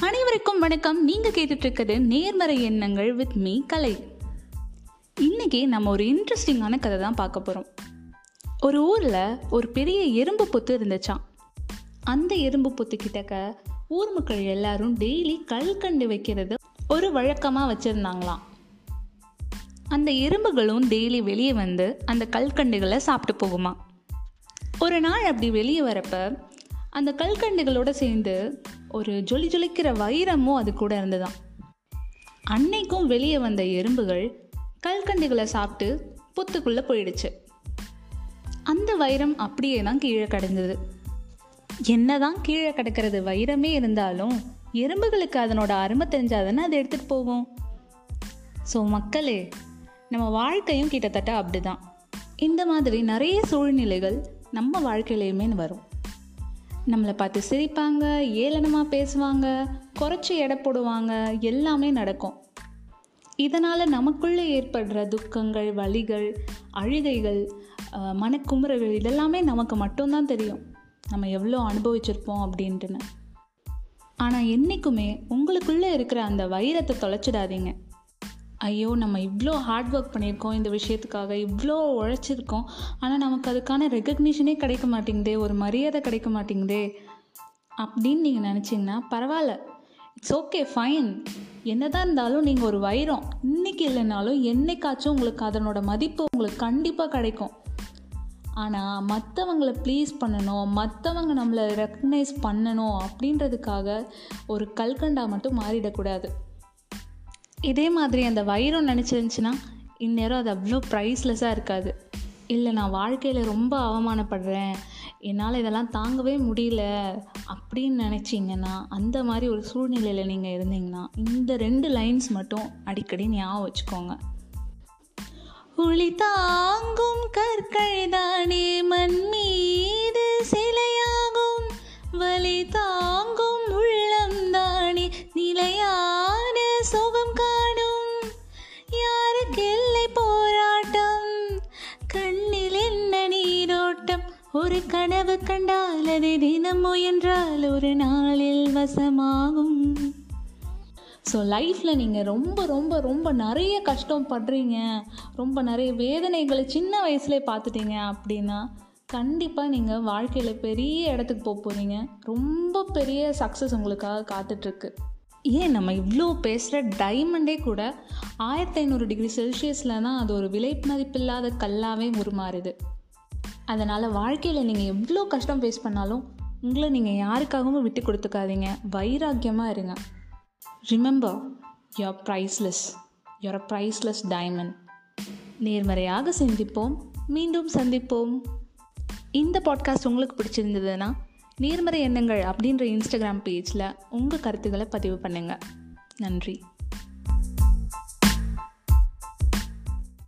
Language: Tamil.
அனைவருக்கும் வணக்கம். நீங்கள் கேட்டுட்டு இருக்கிறது நேர்மறை எண்ணங்கள் வித் மீ கலை. இன்னைக்கு நம்ம ஒரு இன்ட்ரெஸ்டிங்கான கதை தான் பார்க்க போகிறோம் ஒரு ஊரில் ஒரு பெரிய எறும்பு பொத்து இருந்துச்சாம். அந்த எறும்பு பொத்து கிட்டக்க ஊர் மக்கள் எல்லாரும் டெய்லி கல்கண்டு வைக்கிறது ஒரு வழக்கமாக வச்சுருந்தாங்களாம். அந்த எறும்புகளும் டெய்லி வெளியே வந்து அந்த கல்கண்டுகளை சாப்பிட்டு போகுமா ஒரு நாள் அப்படி வெளியே வரப்ப அந்த கல்கண்டுகளோடு சேர்ந்து ஒரு ஜொலி ஜொலிக்கிற வைரமும் அது கூட இருந்துதான் அன்னைக்கும் வெளியே வந்த எறும்புகள் கல்கண்டுகளை சாப்பிட்டு புத்துக்குள்ளே போயிடுச்சு. அந்த வைரம் அப்படியே தான் கீழே கிடந்தது. என்னதான் கீழே கிடக்கிறது வைரமே இருந்தாலும் எறும்புகளுக்கு அதனோட அருமை தெரிஞ்சாதானே அதை எடுத்துகிட்டு போகும் ஸோ மக்களே நம்ம வாழ்க்கையும் கிட்டத்தட்ட அப்படிதான். இந்த மாதிரி நிறைய சூழ்நிலைகள் நம்ம வாழ்க்கையிலையுமே வரும். நம்மளை பார்த்து சிரிப்பாங்க ஏளனமாக பேசுவாங்க குறைச்சி எடை போடுவாங்க எல்லாமே நடக்கும். இதனால் நமக்குள்ளே ஏற்படுற துக்கங்கள் வலிகள் அழுகைகள் மனக்குமுறல்கள் இதெல்லாமே நமக்கு மட்டும்தான் தெரியும். நம்ம எவ்வளோ அனுபவிச்சிருப்போம் அப்படின்ட்டுன்னு. ஆனால் என்றைக்குமே உங்களுக்குள்ளே இருக்கிற அந்த வைரத்தை தொலைச்சிடாதீங்க. ஐயோ நம்ம இவ்வளோ ஹார்ட் ஒர்க் பண்ணியிருக்கோம் இந்த விஷயத்துக்காக இவ்வளோ உழைச்சிருக்கோம். ஆனால் நமக்கு அதுக்கான ரெக்கக்னிஷனே கிடைக்க மாட்டேங்குதே ஒரு மரியாதை கிடைக்க மாட்டேங்குதே அப்படின்னு நீங்கள் நினச்சிங்கன்னா பரவாயில்ல. இட்ஸ் ஓகே ஃபைன் என்னதான் இருந்தாலும் நீங்கள் ஒரு வைரம். இன்றைக்கி இல்லைனாலும் என்னைக்காச்சும் உங்களுக்கு அதனோட மதிப்பு உங்களுக்கு கண்டிப்பாக கிடைக்கும். ஆனால் மற்றவங்களை ப்ளீஸ் பண்ணணும் மற்றவங்க நம்மளை ரெக்கக்னைஸ் பண்ணணும் அப்படின்றதுக்காக ஒரு கல்கண்டா மட்டும் மாறிடக்கூடாது. இதே மாதிரி அந்த வைரம் நினச்சிருந்துச்சின்னா இந்நேரம் அது அவ்வளோ ப்ரைஸ்லெஸ்ஸாக இருக்காது. இல்லை நான் வாழ்க்கையில் ரொம்ப அவமானப்படுறேன். என்னால் இதெல்லாம் தாங்கவே முடியல அப்படின்னு நினச்சிங்கன்னா அந்த மாதிரி ஒரு சூழ்நிலையில் நீங்கள் இருந்தீங்கன்னா இந்த ரெண்டு லைன்ஸ் மட்டும் அடிக்கடி ஞாபகம் வச்சுக்கோங்க. ஒளி தாங்கும் கற்கள் தானே மண் ஒரு கனவு கண்டால் அதை தினம் முயன்றால் ஒரு நாளில் வசமாகும். ஸோ லைஃப்பில் நீங்கள் ரொம்ப ரொம்ப ரொம்ப நிறைய கஷ்டம் படுறீங்க. ரொம்ப நிறைய வேதனைகளை சின்ன வயசுலேயே பார்த்துட்டீங்க அப்படின்னா கண்டிப்பாக நீங்கள் வாழ்க்கையில் பெரிய இடத்துக்கு போக போகிறீங்க ரொம்ப பெரிய சக்ஸஸ் உங்களுக்காக காத்துட்ருக்கு. ஏன் நம்ம இவ்வளோ பேசுகிற டைமண்டே கூட ஆயிரத்தி ஐநூறு டிகிரி செல்சியஸில் தான் அது ஒரு விலை மதிப்பில்லாத கல்லாகவே உருமாறுது. அதனால் வாழ்க்கையில் நீங்கள் எவ்வளோ கஷ்டம் ஃபேஸ் பண்ணாலும் உங்களை நீங்கள் யாருக்காகவும் விட்டு கொடுத்துக்காதீங்க. வைராக்கியமாக இருங்க. Remember your priceless your priceless diamond நேர்மறையாக சிந்திப்போம். மீண்டும் சந்திப்போம். இந்த பாட்காஸ்ட் உங்களுக்கு பிடிச்சிருந்ததுன்னா நேர்மறை எண்ணங்கள் அப்படின்ற இன்ஸ்டாகிராம் பேஜில் உங்கள் கருத்துக்களை பதிவு பண்ணுங்கள் நன்றி.